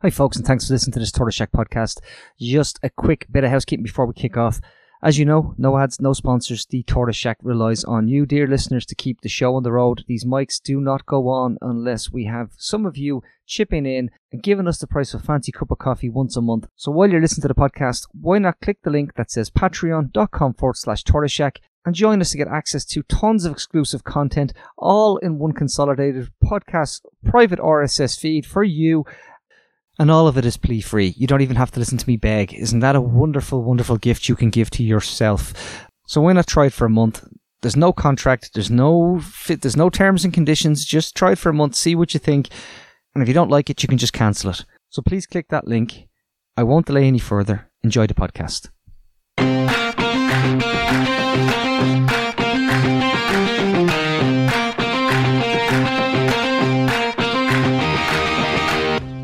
Hi, folks, and thanks for listening to this Tortoise Shack podcast. Just a quick bit of housekeeping before we kick off. As you know, no ads, no sponsors. The Tortoise Shack relies on you, dear listeners, to keep the show on the road. These mics do not go on unless we have some of you chipping in and giving us the price of a fancy cup of coffee once a month. So while you're listening to the podcast, why not click the link that says patreon.com forward slash Tortoise Shack and join us to get access to tons of exclusive content, all in one consolidated podcast, private RSS feed for you and all of it is plea free. You don't even have to listen to me beg. Isn't that a wonderful, wonderful gift you can give to yourself? So why not try it for a month? There's no contract. There's no fit. There's no terms and conditions. Just try it for a month. See what you think. And if you don't like it, you can just cancel it. So please click that link. I won't delay any further. Enjoy the podcast.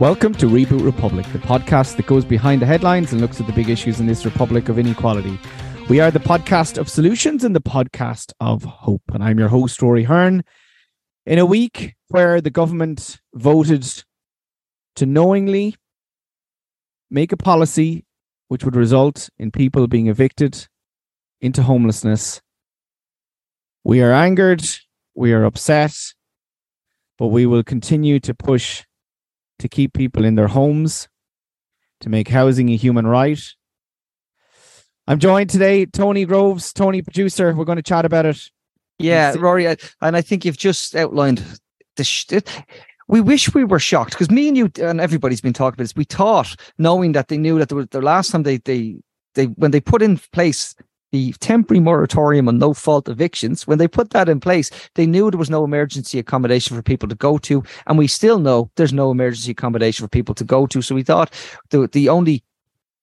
Welcome to Reboot Republic, the podcast that goes behind the headlines and looks at the big issues in this republic of inequality. We are the podcast of solutions and the podcast of hope. And I'm your host, Rory Hearne. In a week where the government voted to knowingly make a policy which would result in people being evicted into homelessness, we are angered, we are upset, but we will continue to push to keep people in their homes, to make housing a human right. I'm joined today, Tony Groves, Tony producer. We're going to chat about it. Yeah, Rory, and I think you've just outlined the. Sh- we wish we were shocked because me and you and everybody's been talking about this. We thought, knowing that they knew that the, the last time they they they when they put in place the temporary moratorium on no fault evictions, when they put that in place, they knew there was no emergency accommodation for people to go to. And we still know there's no emergency accommodation for people to go to. So we thought the, the only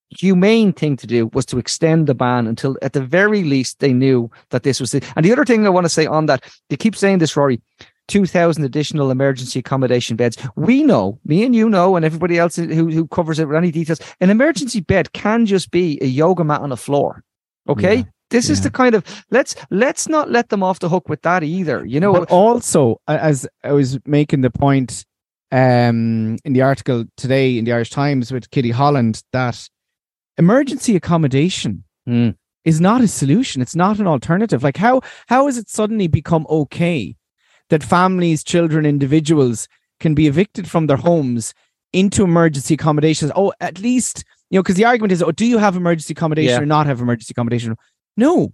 humane thing to do was to extend the ban until at the very least they knew that this was it. And the other thing I want to say on that, they keep saying this, Rory. 2,000 additional emergency accommodation beds. We know, me and you know, and everybody else who, who covers it with any details, an emergency bed can just be a yoga mat on a floor. Okay. Yeah, this yeah. is the kind of let's let's not let them off the hook with that either. You know. But also, as I was making the point um, in the article today in the Irish Times with Kitty Holland that emergency accommodation mm. is not a solution. It's not an alternative. Like how how has it suddenly become okay that families, children, individuals can be evicted from their homes into emergency accommodations? Oh, at least you know, because the argument is, oh, do you have emergency accommodation yeah. or not have emergency accommodation? No.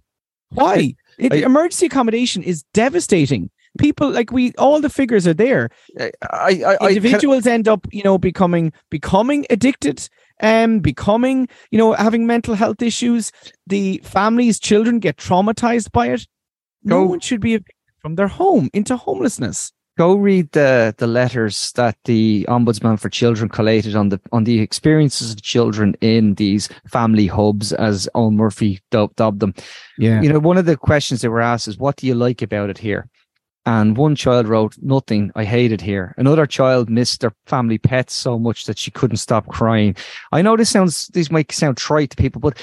Why? It, I, emergency accommodation is devastating. People like we, all the figures are there. I, I, Individuals can, end up, you know, becoming becoming addicted, um, becoming, you know, having mental health issues. The families, children get traumatized by it. No one should be from their home into homelessness go read the the letters that the ombudsman for children collated on the on the experiences of children in these family hubs as Eoghan Murphy dubbed, dubbed them. Yeah. You know one of the questions they were asked is what do you like about it here? And one child wrote nothing. I hate it here. Another child missed their family pets so much that she couldn't stop crying. I know this sounds these might sound trite to people but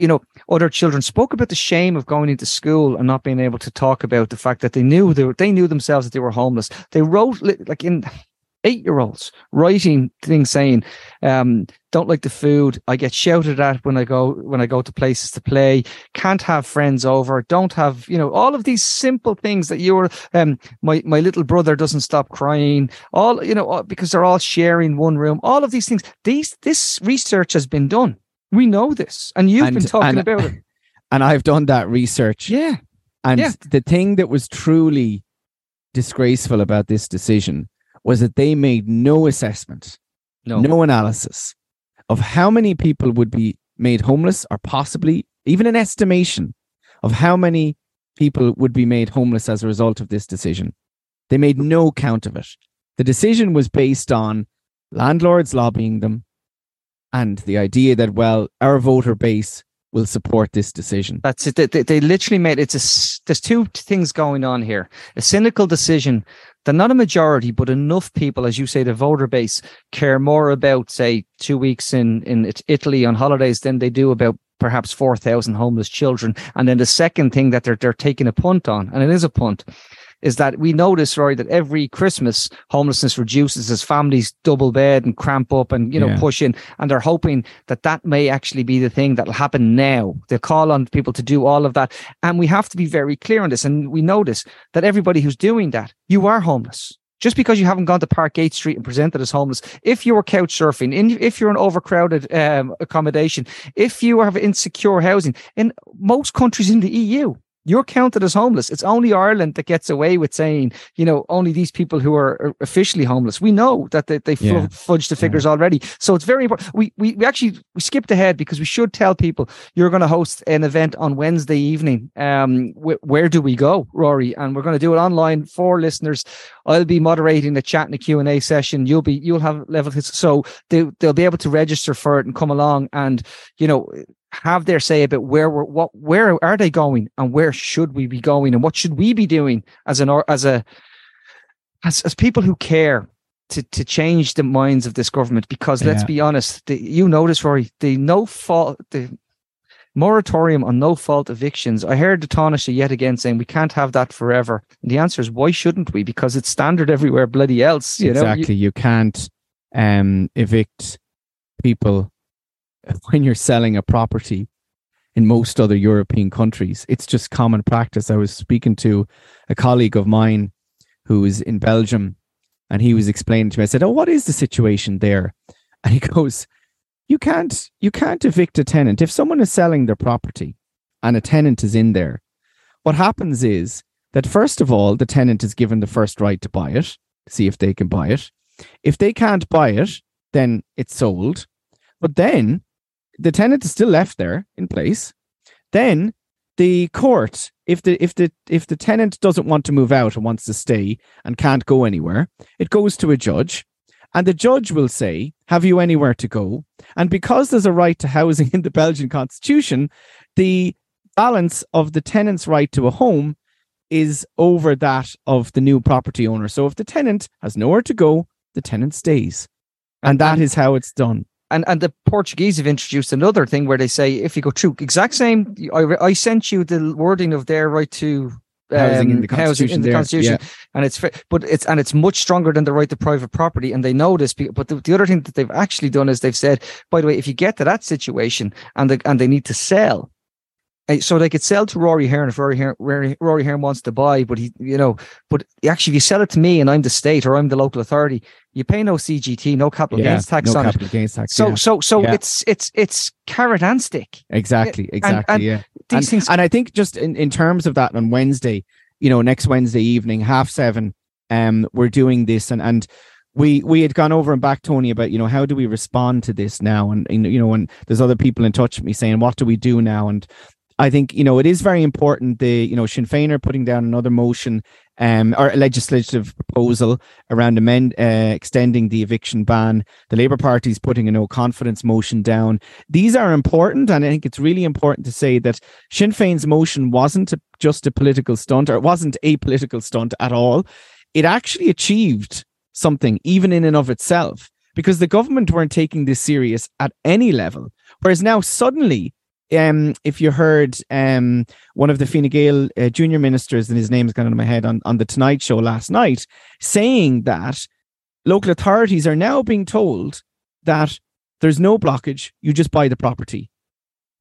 you know, other children spoke about the shame of going into school and not being able to talk about the fact that they knew they were, they knew themselves that they were homeless. They wrote like in eight year olds writing things saying, um, don't like the food. I get shouted at when I go, when I go to places to play, can't have friends over, don't have, you know, all of these simple things that you're, um, my, my little brother doesn't stop crying, all, you know, because they're all sharing one room, all of these things. These, this research has been done. We know this, and you've and, been talking and, about it. And I've done that research. Yeah. And yeah. the thing that was truly disgraceful about this decision was that they made no assessment, no, no analysis of how many people would be made homeless or possibly even an estimation of how many people would be made homeless as a result of this decision. They made no count of it. The decision was based on landlords lobbying them, and the idea that well our voter base will support this decision. That's it. They, they literally made it's a there's two things going on here. A cynical decision that not a majority but enough people as you say the voter base care more about say two weeks in in italy on holidays than they do about perhaps 4000 homeless children. And then the second thing that they're they're taking a punt on and it is a punt is that we notice, Rory, that every Christmas homelessness reduces as families double bed and cramp up and, you know, yeah. push in. And they're hoping that that may actually be the thing that'll happen now. They call on people to do all of that. And we have to be very clear on this. And we notice that everybody who's doing that, you are homeless just because you haven't gone to Parkgate Street and presented as homeless, if you were couch surfing, in, if you're an overcrowded um, accommodation, if you have insecure housing, in most countries in the EU, you're counted as homeless. It's only Ireland that gets away with saying, you know, only these people who are officially homeless. We know that they, they yeah. fudge the figures yeah. already. So it's very important. We, we, we actually we skipped ahead because we should tell people you're going to host an event on Wednesday evening. Um, wh- where do we go, Rory? And we're going to do it online for listeners. I'll be moderating the chat and the Q and A session. You'll be you'll have level so they they'll be able to register for it and come along and you know have their say about where we're what where are they going and where should we be going and what should we be doing as an as a as, as people who care to to change the minds of this government? Because let's be honest the, you notice Rory the no fault the moratorium on no fault evictions. I heard the Taoiseach yet again saying we can't have that forever. And the answer is why shouldn't we? Because it's standard everywhere bloody else you exactly know? you, you can't um evict people when you're selling a property in most other European countries. It's just common practice. I was speaking to a colleague of mine who is in Belgium and he was explaining to me, I said, Oh, what is the situation there? And he goes, You can't you can't evict a tenant. If someone is selling their property and a tenant is in there, what happens is that first of all, the tenant is given the first right to buy it, see if they can buy it. If they can't buy it, then it's sold. But then the tenant is still left there in place. Then the court, if the if the if the tenant doesn't want to move out and wants to stay and can't go anywhere, it goes to a judge. And the judge will say, Have you anywhere to go? And because there's a right to housing in the Belgian constitution, the balance of the tenant's right to a home is over that of the new property owner. So if the tenant has nowhere to go, the tenant stays. And that is how it's done and and the Portuguese have introduced another thing where they say if you go through exact same, I, I sent you the wording of their right to um, housing in the constitution, in the constitution. Yeah. and it's but it's and it's much stronger than the right to private property. And they know this, but the, the other thing that they've actually done is they've said, by the way, if you get to that situation and they, and they need to sell, so they could sell to Rory Hearne if Rory Hearne, Rory, Rory Hearne wants to buy, but he, you know, but actually, if you sell it to me and I'm the state or I'm the local authority, you pay no CGT, no capital yeah, gains tax no on capital it. Gains tax, so, yeah. so, so yeah. it's it's it's carrot and stick. Exactly, exactly. And, and yeah. These and, things, and I think just in, in terms of that on Wednesday, you know, next Wednesday evening, half seven, um, we're doing this, and and we we had gone over and back tony about you know how do we respond to this now and, and you know and there's other people in touch with me saying what do we do now and I think you know it is very important. The you know Sinn Féin are putting down another motion um, or a legislative proposal around amend uh, extending the eviction ban. The Labour Party is putting a no confidence motion down. These are important, and I think it's really important to say that Sinn Féin's motion wasn't a, just a political stunt, or it wasn't a political stunt at all. It actually achieved something, even in and of itself, because the government weren't taking this serious at any level. Whereas now suddenly um, if you heard um, one of the Fine Gael uh, junior ministers, and his name is gone into my head on, on the Tonight Show last night, saying that local authorities are now being told that there's no blockage, you just buy the property.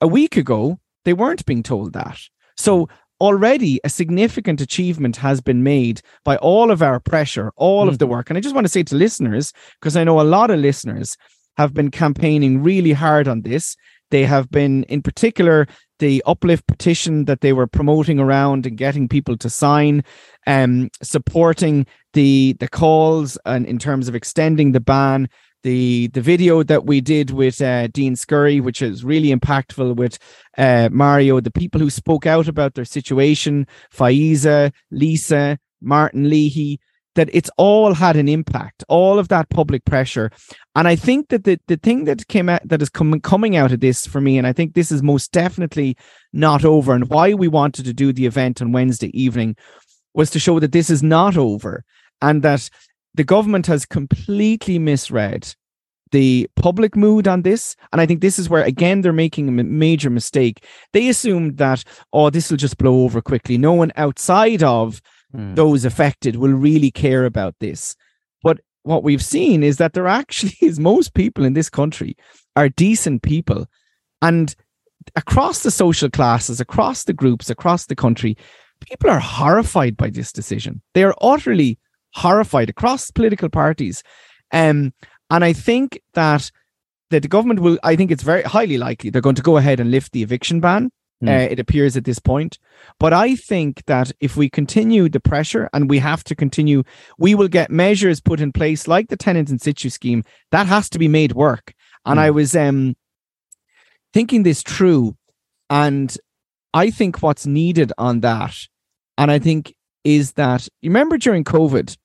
A week ago, they weren't being told that. So already a significant achievement has been made by all of our pressure, all mm. of the work. And I just want to say to listeners, because I know a lot of listeners have been campaigning really hard on this. They have been, in particular, the uplift petition that they were promoting around and getting people to sign, um, supporting the the calls and in terms of extending the ban. The the video that we did with uh, Dean Scurry, which is really impactful with uh, Mario, the people who spoke out about their situation, Faiza, Lisa, Martin Leahy, that it's all had an impact, all of that public pressure. And I think that the, the thing that came out that is coming coming out of this for me, and I think this is most definitely not over, and why we wanted to do the event on Wednesday evening was to show that this is not over and that the government has completely misread the public mood on this. And I think this is where, again, they're making a major mistake. They assumed that, oh, this will just blow over quickly. No one outside of mm. those affected will really care about this. But what we've seen is that there actually is most people in this country are decent people. And across the social classes, across the groups, across the country, people are horrified by this decision. They are utterly horrified across political parties. Um, and I think that that the government will, I think it's very highly likely they're going to go ahead and lift the eviction ban. Mm. Uh, it appears at this point. But I think that if we continue the pressure and we have to continue, we will get measures put in place like the tenant in situ scheme that has to be made work. And mm. I was um, thinking this through, and I think what's needed on that, and I think is that you remember during COVID,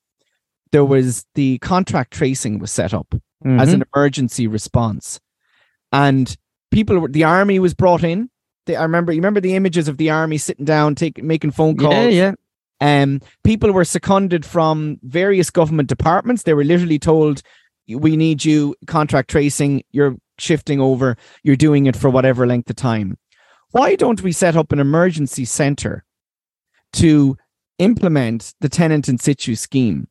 there was the contract tracing was set up mm-hmm. as an emergency response. And people were, the army was brought in. They, I remember, you remember the images of the army sitting down, taking, making phone calls. Yeah, yeah. Um, people were seconded from various government departments. They were literally told, "We need you contract tracing. You're shifting over. You're doing it for whatever length of time." Why don't we set up an emergency center to implement the tenant in situ scheme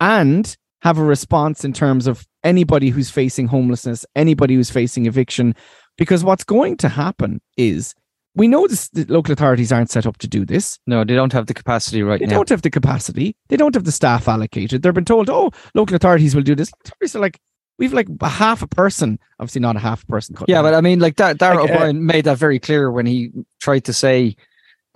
and have a response in terms of anybody who's facing homelessness, anybody who's facing eviction. Because what's going to happen is we know this, the local authorities aren't set up to do this. No, they don't have the capacity right they now. They don't have the capacity. They don't have the staff allocated. They've been told, oh, local authorities will do this. Authorities are like, we've like a half a person, obviously not a half a person. Yeah, but I mean, like that, Darragh like, uh, O'Brien uh, made that very clear when he tried to say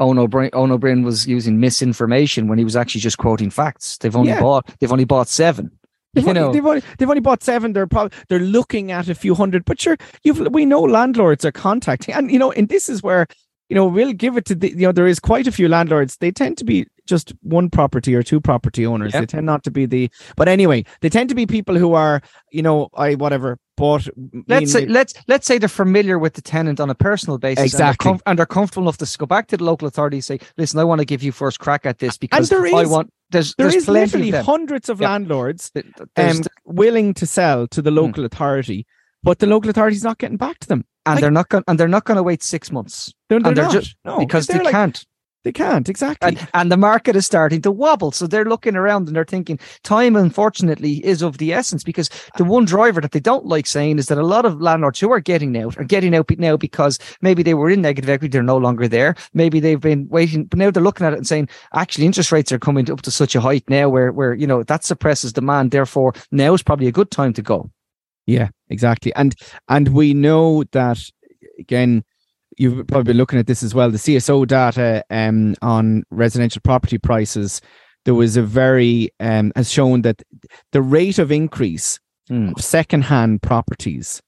Eoin Ó Broin, Eoin Ó Broin was using misinformation when he was actually just quoting facts. They've only yeah. bought they've only bought seven. They've, you only, know. they've, only, they've only bought seven. They're probably they're looking at a few hundred. But sure, you've we know landlords are contacting, and you know, and this is where you know we'll give it to the you know there is quite a few landlords. They tend to be just one property or two property owners. Yep. They tend not to be the. But anyway, they tend to be people who are you know I whatever but let's say let's let's say they're familiar with the tenant on a personal basis, exactly, and they're, com- and they're comfortable enough to go back to the local authority and say, "Listen, I want to give you first crack at this because there is, I want." There's there there's is literally of hundreds of landlords that um, willing to sell to the hmm. local authority, but the local authority is not getting back to them, and like, they're not going and they're not going to wait six months. They're, they're, they're not. Just, no, because they like, can't. They can't exactly, and, and, the market is starting to wobble. So they're looking around and they're thinking time, unfortunately, is of the essence. Because the ah. one driver that they don't like saying is that a lot of landlords who are getting out are getting out now because maybe they were in negative equity, they're no longer there. Maybe they've been waiting, but now they're looking at it and saying, actually, interest rates are coming up to such a height now where where you know that suppresses demand. Therefore, now is probably a good time to go. Yeah, exactly, and and we know that again you've probably been looking at this as well. The CSO data um, on residential property prices, there was a very um, has shown that the rate of increase mm. of secondhand properties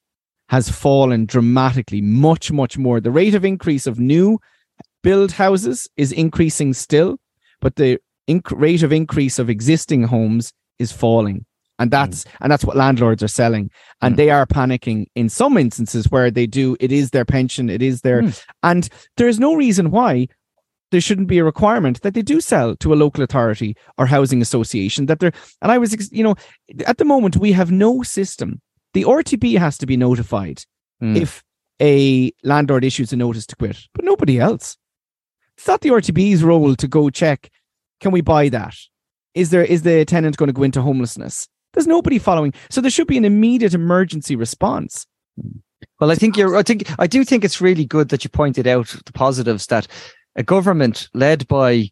has fallen dramatically, much much more. The rate of increase of new build houses is increasing still, but the inc- rate of increase of existing homes is falling and that's mm. and that's what landlords are selling and mm. they are panicking in some instances where they do it is their pension it is their mm. and there is no reason why there shouldn't be a requirement that they do sell to a local authority or housing association that they're and i was you know at the moment we have no system the rtb has to be notified mm. if a landlord issues a notice to quit but nobody else it's not the rtb's role to go check can we buy that is there is the tenant going to go into homelessness there's nobody following. So there should be an immediate emergency response. Well, I think you're. I think I do think it's really good that you pointed out the positives that a government led by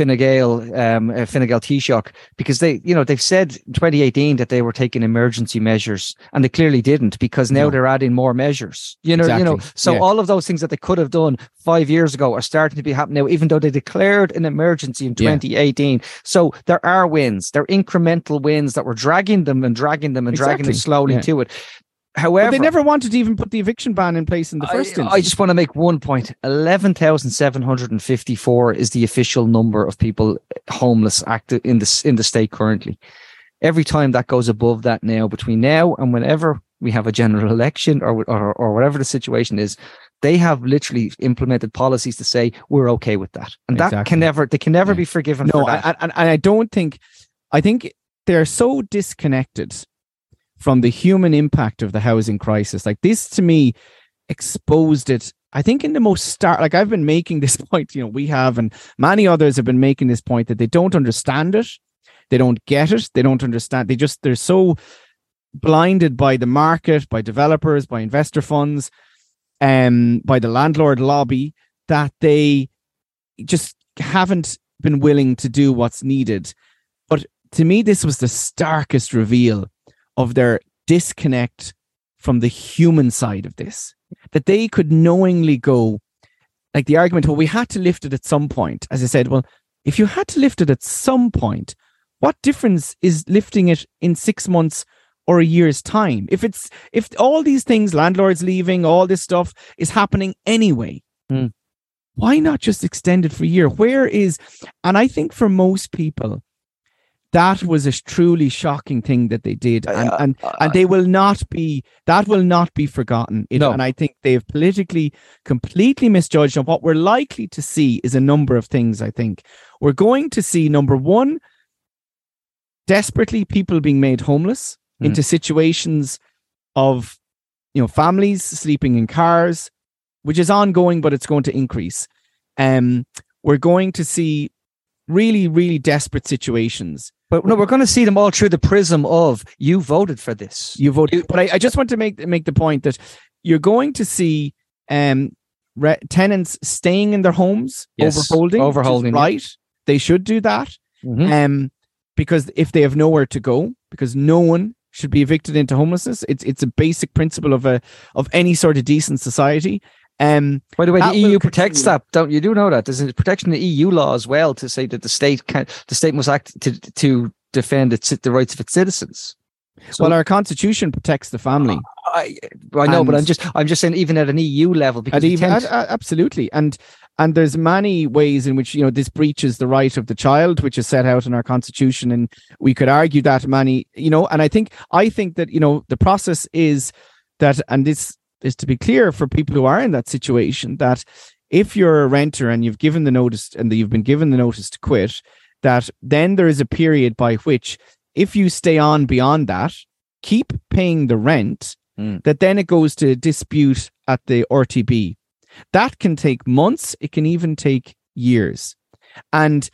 Fine Gael, um, uh, Fine Gael Taoiseach, because they, you know, they've said in 2018 that they were taking emergency measures, and they clearly didn't because now no. they're adding more measures. You know, exactly. you know, so yeah. all of those things that they could have done five years ago are starting to be happening now, even though they declared an emergency in 2018. Yeah. So there are wins, there are incremental wins that were dragging them and dragging them and exactly. dragging them slowly yeah. to it. However, but they never wanted to even put the eviction ban in place in the first I, instance. I just want to make one point: eleven thousand seven hundred and fifty-four is the official number of people uh, homeless active in the in the state currently. Every time that goes above that now, between now and whenever we have a general election or or, or whatever the situation is, they have literally implemented policies to say we're okay with that, and exactly. that can never they can never yeah. be forgiven. No, for and, and I don't think. I think they're so disconnected from the human impact of the housing crisis. Like this to me exposed it I think in the most start, like I've been making this point, you know, we have, and many others have been making this point that they don't understand it, they don't get it, they don't understand. They just they're so blinded by the market, by developers, by investor funds, um, by the landlord lobby that they just haven't been willing to do what's needed. But to me, this was the starkest reveal of their disconnect from the human side of this. That they could knowingly go, like the argument, well, we had to lift it at some point. As I said, well, if you had to lift it at some point, what difference is lifting it in six months or a year's time? If it's if all these things, landlords leaving, all this stuff is happening anyway, mm. why not just extend it for a year? Where is and I think for most people, that was a truly shocking thing that they did and uh, and, and they will not be that will not be forgotten it, no. and i think they've politically completely misjudged and what we're likely to see is a number of things i think we're going to see number one desperately people being made homeless mm. into situations of you know families sleeping in cars which is ongoing but it's going to increase um we're going to see really really desperate situations but no, we're going to see them all through the prism of you voted for this. You voted, but I, I just want to make make the point that you're going to see um, re- tenants staying in their homes, yes, overholding, overholding, right? They should do that, mm-hmm. um, because if they have nowhere to go, because no one should be evicted into homelessness. It's it's a basic principle of a of any sort of decent society. Um, By the way, the EU protects that. Don't you do know that there's a protection in the EU law as well to say that the state can the state must act to to defend its the rights of its citizens. So, well, our constitution protects the family. I, I know, but I'm just I'm just saying even at an EU level because even, tend- absolutely and and there's many ways in which you know this breaches the right of the child which is set out in our constitution and we could argue that many you know and I think I think that you know the process is that and this is to be clear for people who are in that situation that if you're a renter and you've given the notice and you've been given the notice to quit, that then there is a period by which if you stay on beyond that, keep paying the rent, mm. that then it goes to dispute at the RTB. That can take months, it can even take years. And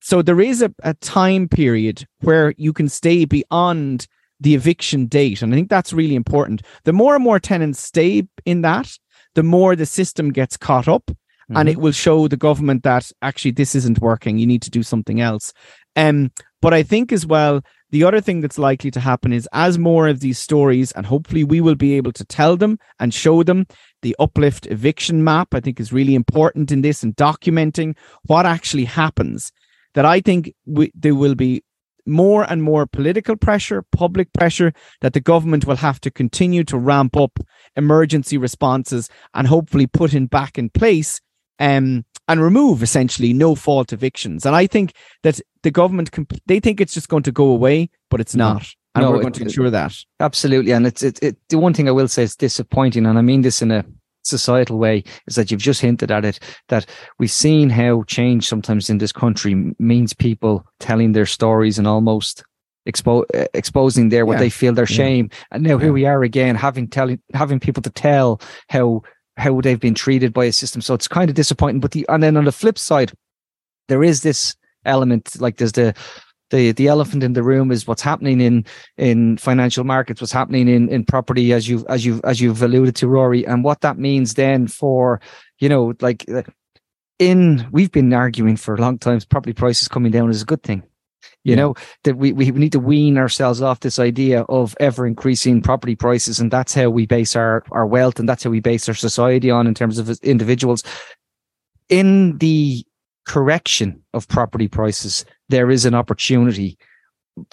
so there is a, a time period where you can stay beyond the eviction date. And I think that's really important. The more and more tenants stay in that, the more the system gets caught up mm-hmm. and it will show the government that actually this isn't working. You need to do something else. Um, but I think as well, the other thing that's likely to happen is as more of these stories, and hopefully we will be able to tell them and show them the uplift eviction map, I think is really important in this and documenting what actually happens. That I think we, there will be more and more political pressure, public pressure that the government will have to continue to ramp up emergency responses and hopefully put in back in place um, and remove essentially no fault evictions. And I think that the government comp- they think it's just going to go away, but it's not. And no, we're going it, to ensure that. Absolutely. And it's it, it the one thing I will say is disappointing, and I mean this in a societal way is that you've just hinted at it that we've seen how change sometimes in this country means people telling their stories and almost expo- eh, exposing their what yeah. they feel their shame. And now here we are again having telling having people to tell how how they've been treated by a system. So it's kind of disappointing. But the and then on the flip side there is this element like there's the the the elephant in the room is what's happening in in financial markets, what's happening in in property, as you as you as you've alluded to, Rory, and what that means then for you know like uh, in we've been arguing for a long time, property prices coming down is a good thing. You yeah. know that we, we need to wean ourselves off this idea of ever increasing property prices, and that's how we base our our wealth, and that's how we base our society on in terms of individuals. In the correction of property prices, there is an opportunity.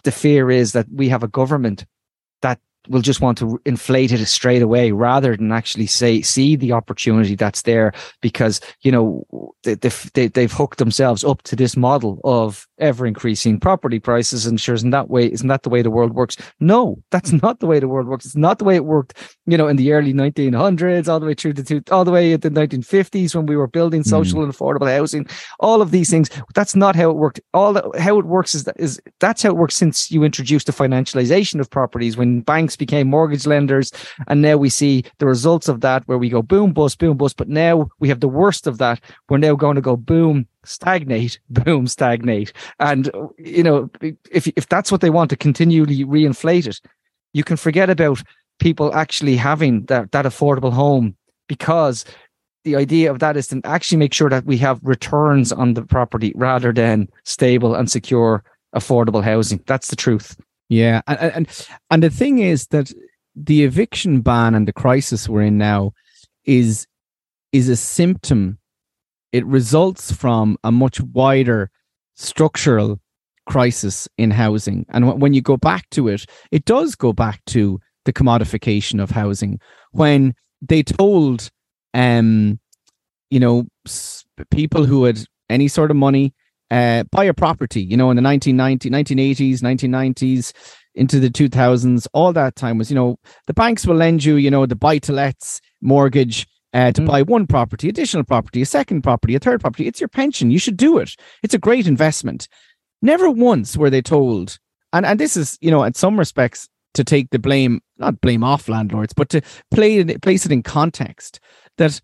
The fear is that we have a government that will just want to inflate it straight away rather than actually say see the opportunity that's there because you know they, they, they've hooked themselves up to this model of ever increasing property prices and sure isn't that way isn't that the way the world works no that's not the way the world works it's not the way it worked you know in the early 1900s all the way through to two, all the way at the 1950s when we were building hmm. social mm. and affordable housing all of these things that's not how it worked all how it works is that is that's how it works since you introduced the financialization of properties when banks banks became mortgage lenders. And now we see the results of that where we go boom, bust, boom, bust. But now we have the worst of that. We're now going to go boom, stagnate, boom, stagnate. And, you know, if, if that's what they want to continually reinflate it, you can forget about people actually having that, that affordable home because the idea of that is to actually make sure that we have returns on the property rather than stable and secure affordable housing. That's the truth. Yeah, and and and the thing is that the eviction ban and the crisis we're in now is is a symptom. It results from a much wider structural crisis in housing. And when you go back to it, it does go back to the commodification of housing when they told um you know people who had any sort of money uh, buy a property, you know, in the 1990, 1980s, 1990s, into the 2000s, all that time was, you know, the banks will lend you, you know, the buy to lets mortgage uh, to mm. buy one property, additional property, a second property, a third property. It's your pension. You should do it. It's a great investment. Never once were they told, and, and this is, you know, in some respects, to take the blame, not blame off landlords, but to play place it in context that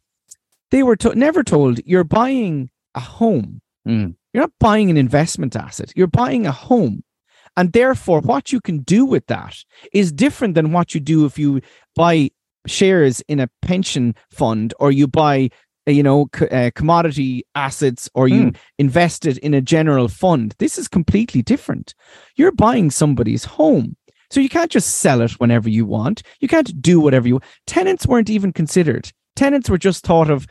they were to- never told you're buying a home. Mm. You're not buying an investment asset, you're buying a home. And therefore, what you can do with that is different than what you do if you buy shares in a pension fund or you buy uh, you know uh, commodity assets or you mm. invest it in a general fund. This is completely different. You're buying somebody's home. So you can't just sell it whenever you want. You can't do whatever you want tenants weren't even considered. Tenants were just thought of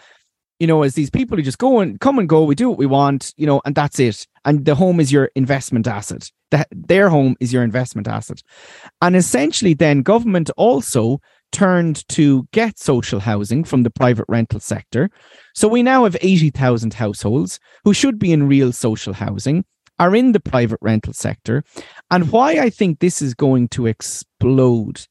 you know, as these people who just go and come and go, we do what we want, you know, and that's it. And the home is your investment asset. The, their home is your investment asset. And essentially, then government also turned to get social housing from the private rental sector. So we now have 80,000 households who should be in real social housing are in the private rental sector. And why I think this is going to explode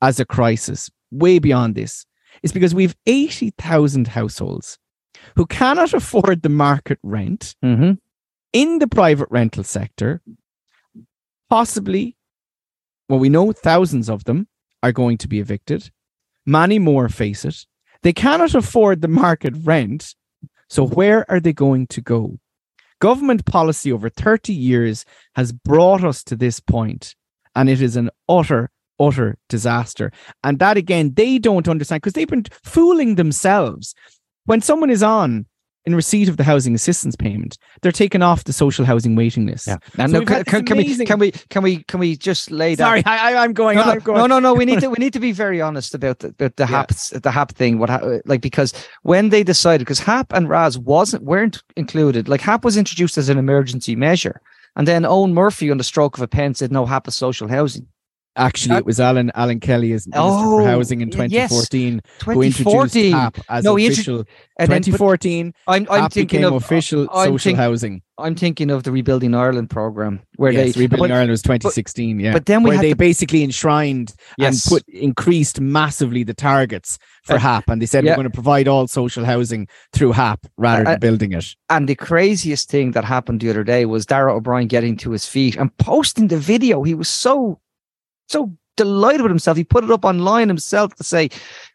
as a crisis, way beyond this, is because we have 80,000 households who cannot afford the market rent mm-hmm. in the private rental sector, possibly, well, we know thousands of them are going to be evicted. Many more face it. They cannot afford the market rent. So, where are they going to go? Government policy over 30 years has brought us to this point, and it is an utter, utter disaster. And that again, they don't understand because they've been fooling themselves when someone is on in receipt of the housing assistance payment, they're taken off the social housing waiting list. Yeah. And so can, can, can, we can we can we can we just lay down? Sorry, I, am going. No, I'm going. no, no, no. We need to we need to be very honest about the about the HAP the HAP thing. What like because when they decided because HAP and RAS wasn't weren't included. Like HAP was introduced as an emergency measure, and then Eoghan Murphy on the stroke of a pen said no HAP is social housing. Actually, it was Alan Alan Kelly as Minister oh, for Housing in 2014 yes. 2014. who introduced HAP as no, official. Then, 2014, I'm, I'm thinking of official I'm social think, housing. I'm thinking of the Rebuilding Ireland program where yes, they Rebuilding but, Ireland was 2016. But, yeah, but then we where they to, basically enshrined yes. and put increased massively the targets for uh, HAP, and they said yeah. we're going to provide all social housing through HAP rather uh, than building it. And the craziest thing that happened the other day was Darragh O'Brien getting to his feet and posting the video. He was so so delighted with himself. He put it up online himself to say,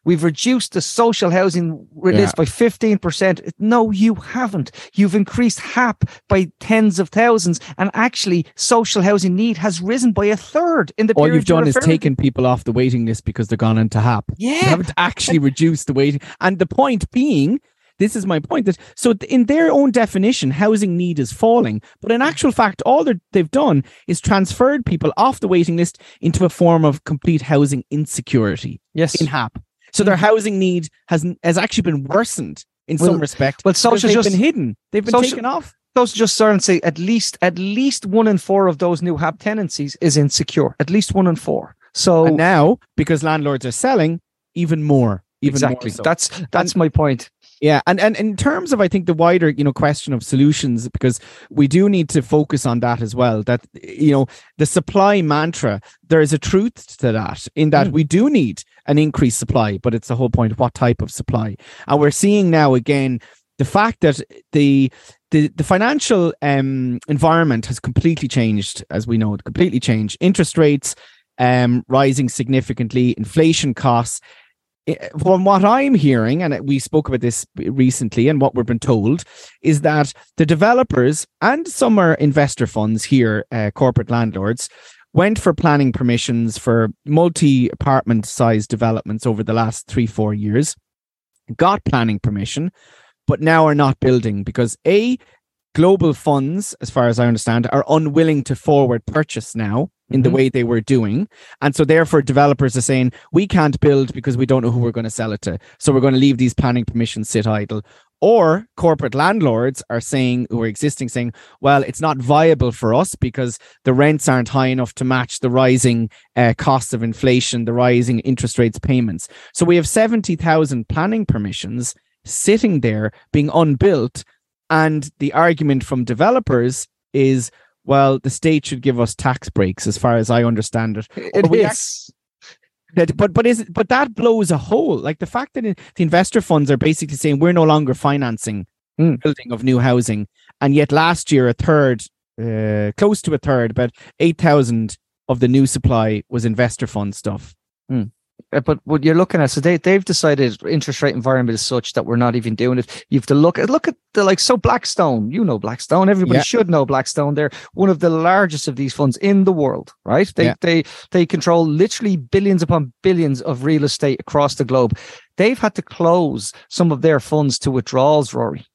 We've reduced the social housing list yeah. by 15%. No, you haven't. You've increased HAP by tens of thousands. And actually, social housing need has risen by a third in the All you've done is taken people off the waiting list because they're gone into HAP. Yeah. You haven't actually reduced the waiting. And the point being, this is my point that so in their own definition, housing need is falling, but in actual fact, all they've done is transferred people off the waiting list into a form of complete housing insecurity. Yes, in HAP. So their mm. housing need has has actually been worsened in well, some respect. Well, social they've just been hidden. They've been social, taken off. Those just start and say at least at least one in four of those new HAP tenancies is insecure. At least one in four. So and now because landlords are selling even more. Even exactly. More so. That's that's and, my point. Yeah, and and in terms of I think the wider you know question of solutions because we do need to focus on that as well. That you know the supply mantra there is a truth to that in that mm. we do need an increased supply, but it's the whole point what type of supply, and we're seeing now again the fact that the the, the financial um, environment has completely changed, as we know, it completely changed. Interest rates, um, rising significantly, inflation costs. From what I'm hearing, and we spoke about this recently, and what we've been told is that the developers and some are investor funds here, uh, corporate landlords, went for planning permissions for multi apartment size developments over the last three, four years, got planning permission, but now are not building because A, global funds, as far as I understand, are unwilling to forward purchase now in the mm-hmm. way they were doing. And so therefore developers are saying, we can't build because we don't know who we're going to sell it to. So we're going to leave these planning permissions sit idle. Or corporate landlords are saying, who are existing, saying, well, it's not viable for us because the rents aren't high enough to match the rising uh, costs of inflation, the rising interest rates payments. So we have 70,000 planning permissions sitting there being unbuilt. And the argument from developers is, well, the state should give us tax breaks, as far as I understand it. It is. That, but but is it, but that blows a hole. Like the fact that the investor funds are basically saying we're no longer financing mm. building of new housing, and yet last year a third, uh, close to a third, about eight thousand of the new supply was investor fund stuff. Mm. Uh, but what you're looking at, so they they've decided interest rate environment is such that we're not even doing it. You have to look at look at the like so Blackstone. You know Blackstone. Everybody yeah. should know Blackstone. They're one of the largest of these funds in the world, right? They yeah. they they control literally billions upon billions of real estate across the globe. They've had to close some of their funds to withdrawals, Rory.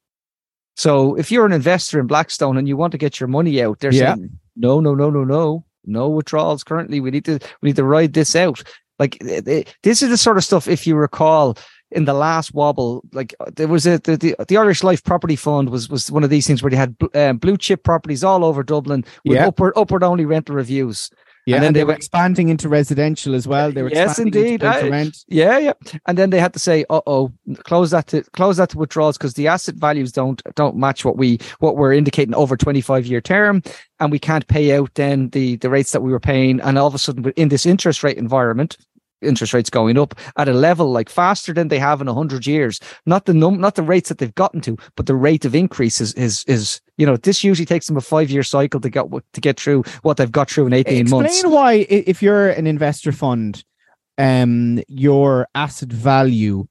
So if you're an investor in Blackstone and you want to get your money out, they're yeah. saying no, no, no, no, no no withdrawals currently. We need to we need to ride this out. Like eh, eh, this is the sort of stuff, if you recall, in the last wobble, like uh, there was a the, the, the, Irish Life Property Fund was was one of these things where they had uh, blue chip properties all over Dublin with yeah. upward upward only rental reviews. Yeah, and then and they, they, were expanding into residential as well. They were yes, indeed. I, yeah, yeah. And then they had to say, "Uh oh, close that to close that to withdrawals because the asset values don't don't match what we what we're indicating over twenty five year term, and we can't pay out then the the rates that we were paying. And all of a sudden, in this interest rate environment, interest rates going up at a level like faster than they have in 100 years. Not the num not the rates that they've gotten to but the rate of increase is is, is you know this usually takes them a five year cycle to get to get through what they've got through in 18 Explain months. explain why if you're an investor fund um your asset value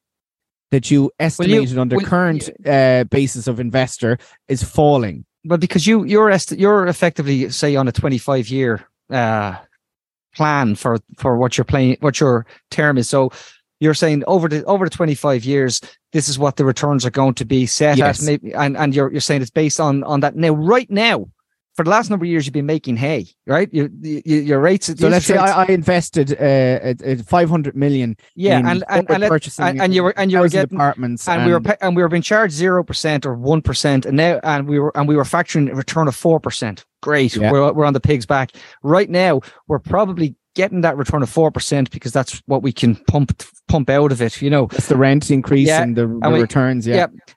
that you estimated you, under current uh, basis of investor is falling. Well because you you're est- you're effectively say on a 25 year uh plan for for what you're playing what your term is so you're saying over the over the 25 years this is what the returns are going to be set yes. at maybe and and you're you're saying it's based on on that now right now for the last number of years, you've been making hay, right? Your your rates. So let's say I, I invested uh, five hundred million. Yeah, and and and, purchasing and, and you were and you were getting apartments, and, and, we were and we were being charged zero percent or one percent, and now and we were and we were factoring a return of four percent. Great, yeah. we're we're on the pig's back right now. We're probably getting that return of four percent because that's what we can pump pump out of it. You know, that's the rent increase yeah. and the, the and we, returns. Yeah. yeah.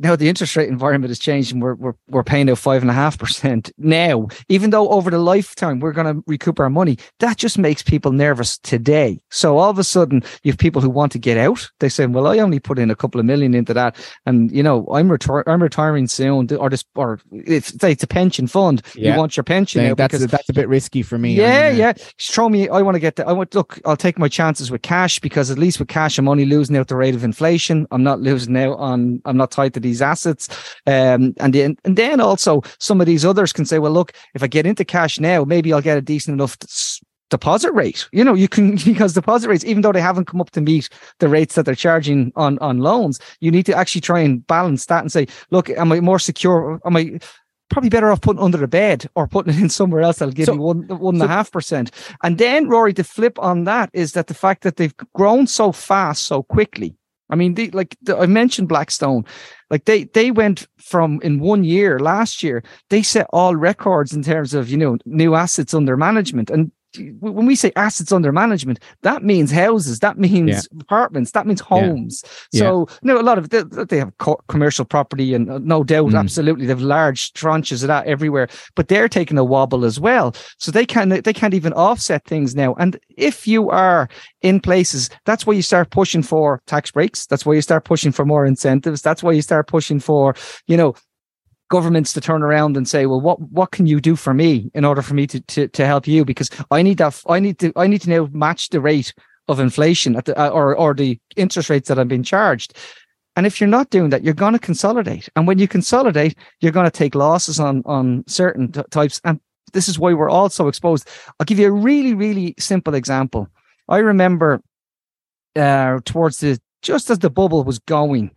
Now the interest rate environment has changed and we're, we're, we're paying out five and a half percent now, even though over the lifetime we're going to recoup our money. That just makes people nervous today. So all of a sudden you have people who want to get out. They say, well, I only put in a couple of million into that. And you know, I'm, retor- I'm retiring soon or this, or if it's a pension fund, yeah. you want your pension that's, because a, that's a bit risky for me. Yeah. Mean, uh, yeah. Just throw me. I want to get that. I want, look, I'll take my chances with cash because at least with cash, I'm only losing out the rate of inflation. I'm not losing out on, I'm not tied to these assets. Um, and then and then also some of these others can say, well, look, if I get into cash now, maybe I'll get a decent enough deposit rate. You know, you can because deposit rates, even though they haven't come up to meet the rates that they're charging on on loans, you need to actually try and balance that and say, look, am I more secure? Am I probably better off putting under the bed or putting it in somewhere else that'll give so, me one one and a half percent. And then Rory, the flip on that is that the fact that they've grown so fast so quickly I mean, like the, I mentioned Blackstone, like they they went from in one year last year they set all records in terms of you know new assets under management, and when we say assets under management, that means houses, that means yeah. apartments, that means homes. Yeah. So, yeah. know, a lot of they, they have co- commercial property, and uh, no doubt, mm. absolutely, they have large tranches of that everywhere. But they're taking a wobble as well, so they can they can't even offset things now. And if you are in places, that's why you start pushing for tax breaks. That's why you start pushing for more incentives. That's why you start pushing for, you know, governments to turn around and say, well, what what can you do for me in order for me to to, to help you? Because I need that I need to I need to now match the rate of inflation at the uh, or or the interest rates that I'm being charged. And if you're not doing that, you're going to consolidate. And when you consolidate, you're going to take losses on on certain t- types. And this is why we're all so exposed. I'll give you a really really simple example. I remember uh, towards the just as the bubble was going,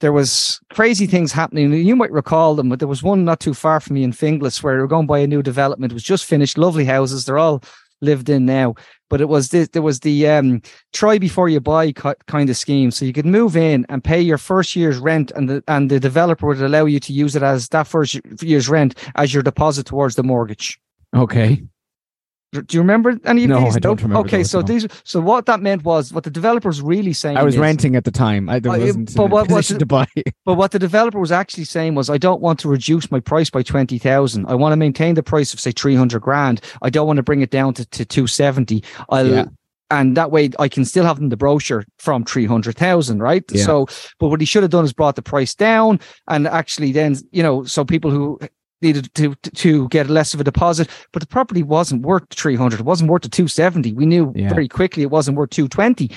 there was crazy things happening. You might recall them, but there was one not too far from me in Finglas where we were going by a new development. It was just finished, lovely houses. They're all lived in now. But it was this, there was the um, try before you buy kind of scheme. So you could move in and pay your first year's rent, and the and the developer would allow you to use it as that first year's rent as your deposit towards the mortgage. Okay. Do you remember any of no, these? I don't remember. Okay, those, so no. these, so what that meant was what the developer was really saying. I was is, renting at the time. I there Uh, wasn't but what position it- to buy. But what the developer was actually saying was, I don't want to reduce my price by twenty thousand. I want to maintain the price of say three hundred grand. I don't want to bring it down to, to two seventy. I'll Yeah. and that way I can still have them the brochure from three hundred thousand, right? Yeah. So, but what he should have done is brought the price down, and actually then you know, so people who needed to to get less of a deposit, but the property wasn't worth three hundred. It wasn't worth the two seventy. We knew Yeah. very quickly it wasn't worth two twenty.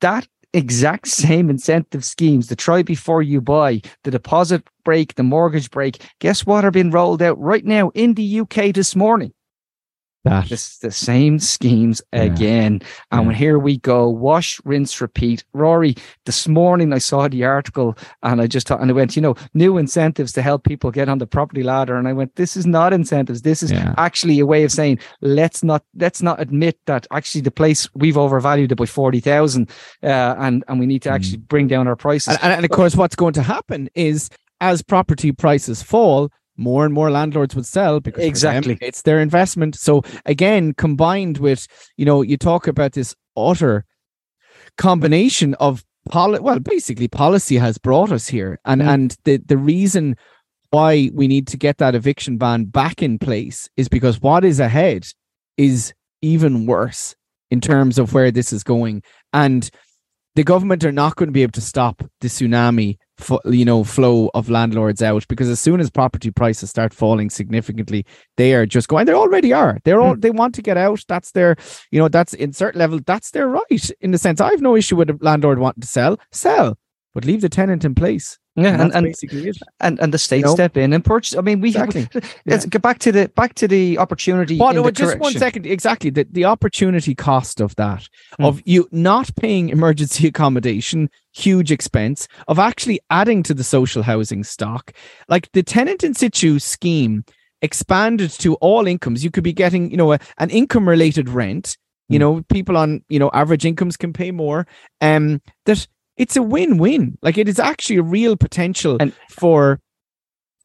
That exact same incentive schemes, the try before you buy, the deposit break, the mortgage break, guess what are being rolled out right now in the UK this morning? That This the same schemes Yeah. again. And Yeah. here we go. Wash, rinse, repeat. Rory, this morning I saw the article and I just thought, and I went, you know, new incentives to help people get on the property ladder. And I went, this is not incentives. This is Yeah. actually a way of saying, let's not let's not admit that actually the place we've overvalued it by forty thousand, uh, and and we need to actually bring down our prices. and, and, and of course, what's going to happen is as property prices fall, more and more landlords would sell because for them, Exactly. it's their investment. So again, combined with you know, you talk about this utter combination of poli- well, basically policy has brought us here, and Mm. and the the reason why we need to get that eviction ban back in place is because what is ahead is even worse in terms of where this is going and the government are not going to be able to stop the tsunami you know flow of landlords out because as soon as property prices start falling significantly they are just going they already are. They're all hmm. they want to get out. That's their you know that's in certain level that's their right in the sense i have no issue with a landlord wanting to sell sell but leave the tenant in place yeah, and, and, and and and the state step in and purchase. I mean, we Exactly. let's get back to the back to the opportunity. No, just one correction. second. Exactly. The, the opportunity cost of that, Hmm. of you not paying emergency accommodation, huge expense, of actually adding to the social housing stock. Like the tenant in situ scheme expanded to all incomes. You could be getting, you know, a, an income related rent. You Hmm. know, people on, you know, average incomes can pay more. Um, that it's a win-win. Like it is actually a real potential And- for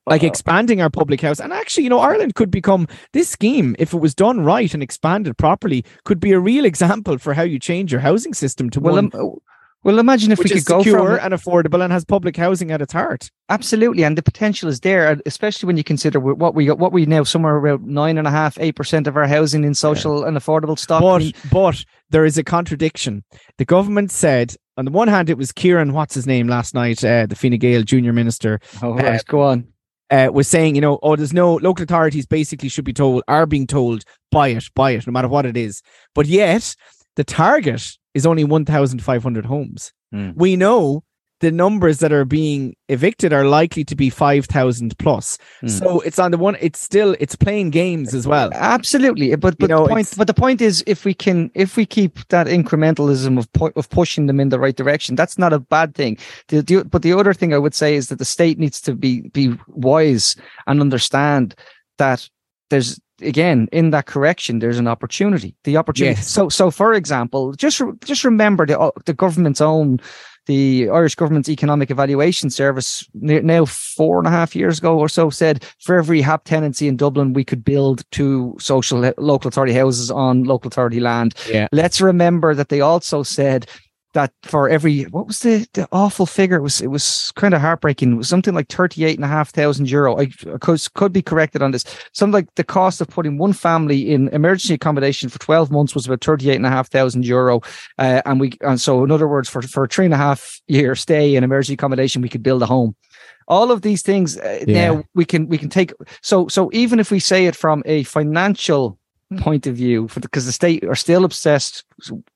like Uh, expanding our public house and actually you know ireland could become this scheme if it was done right and expanded properly could be a real example for how you change your housing system to Well, one um, well, imagine if we could go secure from and affordable and has public housing at its heart absolutely, and the potential is there, especially when you consider what we got, what we now somewhere around nine and a half, eight percent of our housing in social and affordable stock. but but there is a contradiction the government said on the one hand it was kieran what's his name last night uh, the Fine Gael junior minister oh, right, go on. uh, was saying, you know, oh, there's no local authorities basically should be told, are being told, buy it, buy it, no matter what it is. But yet, the target is only 1,500 homes. Hmm. We know the numbers that are being evicted are likely to be 5,000 plus. Hmm. So it's on the one, it's still, it's playing games as well. Absolutely, but but know, the point, but the point is, if we can, if we keep that incrementalism of of pushing them in the right direction, that's not a bad thing. The, the, but the other thing I would say is that the state needs to be be wise and understand that there's again in that correction there's an opportunity. The opportunity. Yes. So so for example, just just remember the uh, the government's own. The Irish government's economic evaluation service now four and a half years ago or so said for every HAP tenancy in Dublin we could build two social local authority houses on local authority land. Yeah. Let's remember that they also said that for every what was the, the awful figure? It was it was kind of heartbreaking. It was something like 38 and a half thousand euro. I could, could be corrected on this. Something like the cost of putting one family in emergency accommodation for 12 months was about 38 and a half thousand euro. Uh, and we and so in other words for for a three and a half year stay in emergency accommodation we could build a home. All of these things uh, yeah. now we can we can take so so even if we say it from a financial point of view for because the, the, state are still obsessed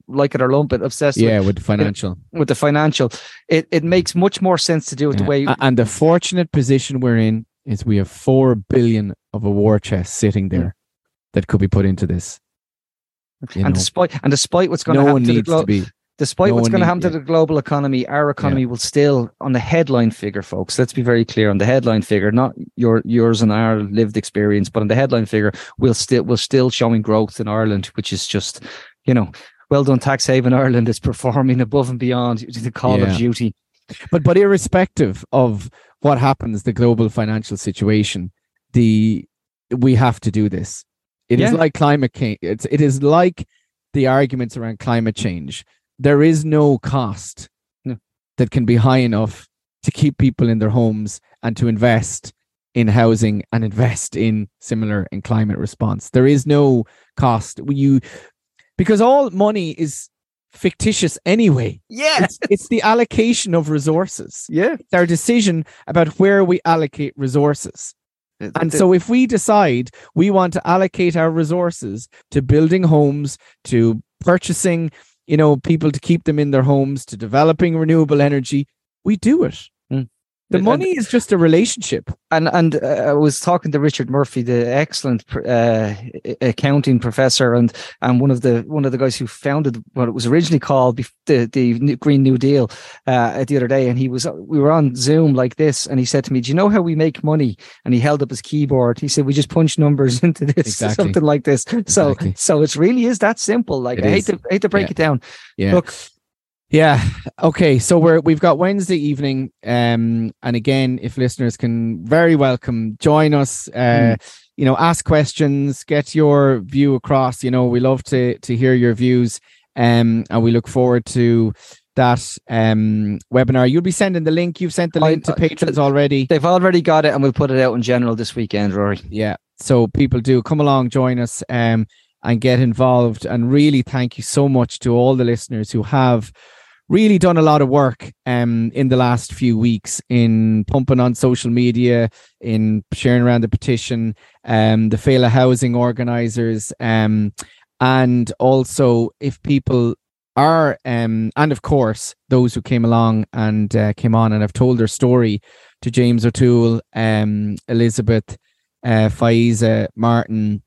like it or lump it obsessed yeah with, with the financial with the financial it, it makes much more sense to do it yeah. the way and the fortunate position we're in is we have four billion of a war chest sitting there mm. that could be put into this and know. despite and despite what's going no to happen to the glo- to be despite no what's going to happen to the global economy, our economy yeah. will still, on the headline figure, folks. Let's be very clear on the headline figure, not your yours and our lived experience, but on the headline figure, we'll still we're still showing growth in Ireland, which is just, you know, well done, tax haven Ireland is performing above and beyond the call yeah. of duty. But but irrespective of what happens, the global financial situation, the we have to do this. It yeah. is like climate change. It's it is like the arguments around climate change there is no cost no. that can be high enough to keep people in their homes and to invest in housing and invest in similar in climate response. There is no cost. You because all money is fictitious anyway. Yeah. It's, it's, the allocation of resources. Yeah. It's our decision about where we allocate resources. And so if we decide we want to allocate our resources to building homes, to purchasing you know, people to keep them in their homes, to developing renewable energy, we do it. The money and, is just a relationship. And and uh, I was talking to Richard Murphy, the excellent uh, accounting professor, and and one of the one of the guys who founded what it was originally called the the Green New Deal uh, the other day, and he was we were on Zoom like this, and he said to me, "Do you know how we make money?" And he held up his keyboard. He said, "We just punch numbers into this, exactly. something like this." So exactly. so it really is that simple. Like it I hate to I hate to break yeah. it down. Yeah. Look, yeah. Okay. So we're we've got Wednesday evening. Um, and again, if listeners can very welcome join us. Uh, mm. you know, ask questions, get your view across. You know, we love to to hear your views. Um, and we look forward to that um webinar. You'll be sending the link. You've sent the link I, to patrons already. They've already got it, and we'll put it out in general this weekend, Rory. Yeah. So people do come along, join us, um, and get involved. And really, thank you so much to all the listeners who have really done a lot of work um, in the last few weeks in pumping on social media, in sharing around the petition, um, the Féile housing organizers, um, and also if people are, um, and of course, those who came along and uh, came on and have told their story to James O'Toole, um, Elizabeth, uh, Faiza, Martin,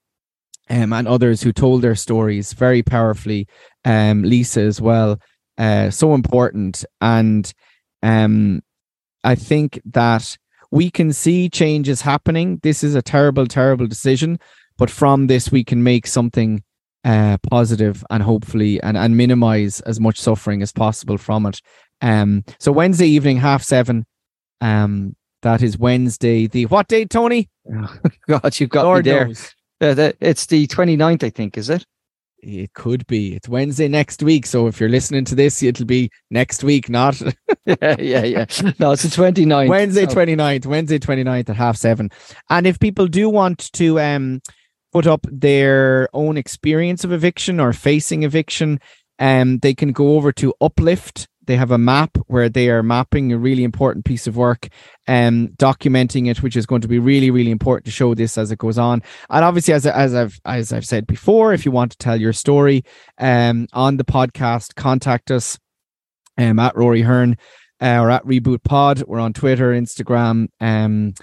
um, and others who told their stories very powerfully, um, Lisa as well uh, so important. And um, I think that we can see changes happening. This is a terrible, terrible decision, but from this we can make something uh, positive and hopefully and, and minimize as much suffering as possible from it. Um, so Wednesday evening, half seven. Um, that is Wednesday. The what date, Tony? Oh, God, you've got Lord me there. Uh, the, it's the 29th, I think, is it? It could be. It's Wednesday next week. So if you're listening to this, it'll be next week, not. yeah, yeah, yeah. No, it's the 29th. Wednesday, so. 29th. Wednesday, 29th at half seven. And if people do want to um, put up their own experience of eviction or facing eviction, um, they can go over to Uplift they have a map where they are mapping a really important piece of work and um, documenting it, which is going to be really, really important to show this as it goes on. And obviously, as, as I've as I've said before, if you want to tell your story um, on the podcast, contact us um, at Rory Hearne uh, or at Reboot Pod. We're on Twitter, Instagram. Um,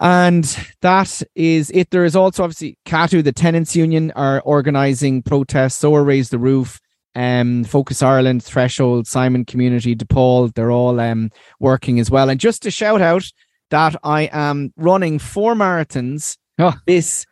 and that is it. There is also obviously CATU, the tenants union, are organizing protests. So are Raise the Roof um, Focus Ireland, Threshold, Simon Community, DePaul, they're all um, working as well. And just to shout out that I am running four marathons oh. this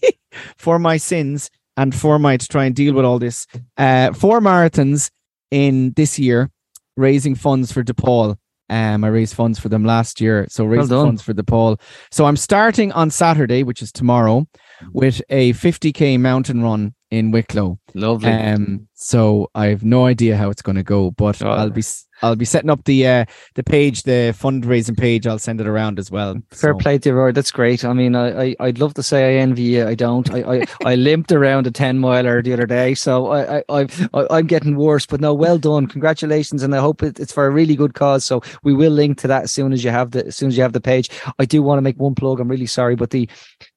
for my sins and for my to try and deal with all this. Uh, four marathons in this year, raising funds for DePaul. Um, I raised funds for them last year, so raised well funds for DePaul. So I'm starting on Saturday, which is tomorrow, with a 50k mountain run in Wicklow. Lovely. Um, So I have no idea how it's going to go, but oh. I'll be I'll be setting up the uh, the page, the fundraising page. I'll send it around as well. Fair so. play to you, Roy. That's great. I mean, I, I would love to say I envy you. I don't. I I, I limped around a ten miler the other day, so I I, I am getting worse. But no, well done. Congratulations, and I hope it, it's for a really good cause. So we will link to that as soon as you have the as soon as you have the page. I do want to make one plug. I'm really sorry, but the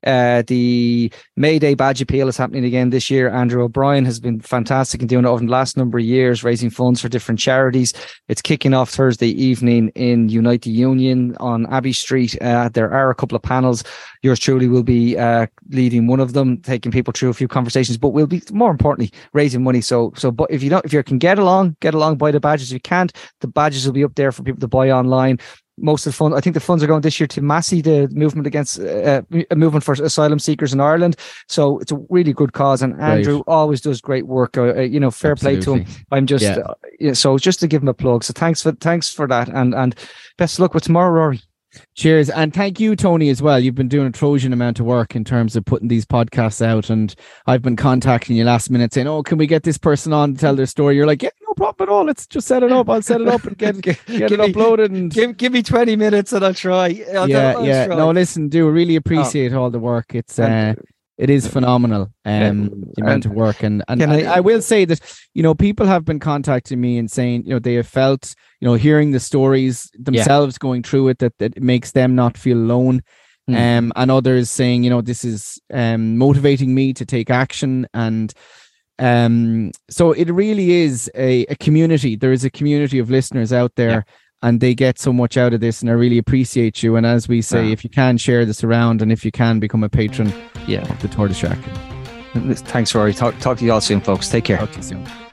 uh the May Day badge appeal is happening again this year. Andrew O'Brien has been fantastic in doing it over the last number of years, raising funds for different charities. It's kicking off Thursday evening in Unite the Union on Abbey Street. Uh, there are a couple of panels. Yours truly will be uh, leading one of them, taking people through a few conversations, but we'll be more importantly raising money. So, so, but if you don't, if you can get along, get along, buy the badges. If you can't, the badges will be up there for people to buy online most of the funds. I think the funds are going this year to MASI, the movement against uh, a movement for asylum seekers in Ireland. So it's a really good cause, and Andrew right. always does great work. Uh, uh, you know, fair Absolutely. play to him. I'm just yeah. Uh, yeah, so just to give him a plug. So thanks for thanks for that, and and best of luck with tomorrow, Rory. Cheers. And thank you, Tony, as well. You've been doing a Trojan amount of work in terms of putting these podcasts out. And I've been contacting you last minute saying, Oh, can we get this person on to tell their story? You're like, Yeah, no problem at all. Let's just set it up. I'll set it up and get, get it me, uploaded. And give, give me 20 minutes and I'll try. I'll yeah, I'll yeah. Try. No, listen, do really oh. appreciate oh. all the work. It's, uh, it is phenomenal um the amount of work and and, and I, I, will say that you know people have been contacting me and saying you know they have felt you know hearing the stories themselves yeah. going through it that, that it makes them not feel alone mm. um and others saying you know this is um motivating me to take action and um so it really is a, a community there is a community of listeners out there yeah and they get so much out of this and I really appreciate you. And as we say, yeah. if you can share this around and if you can become a patron yeah. of the tortoise Shack. Thanks, Rory. Talk, talk to you all soon, folks. Take care. Talk to you soon.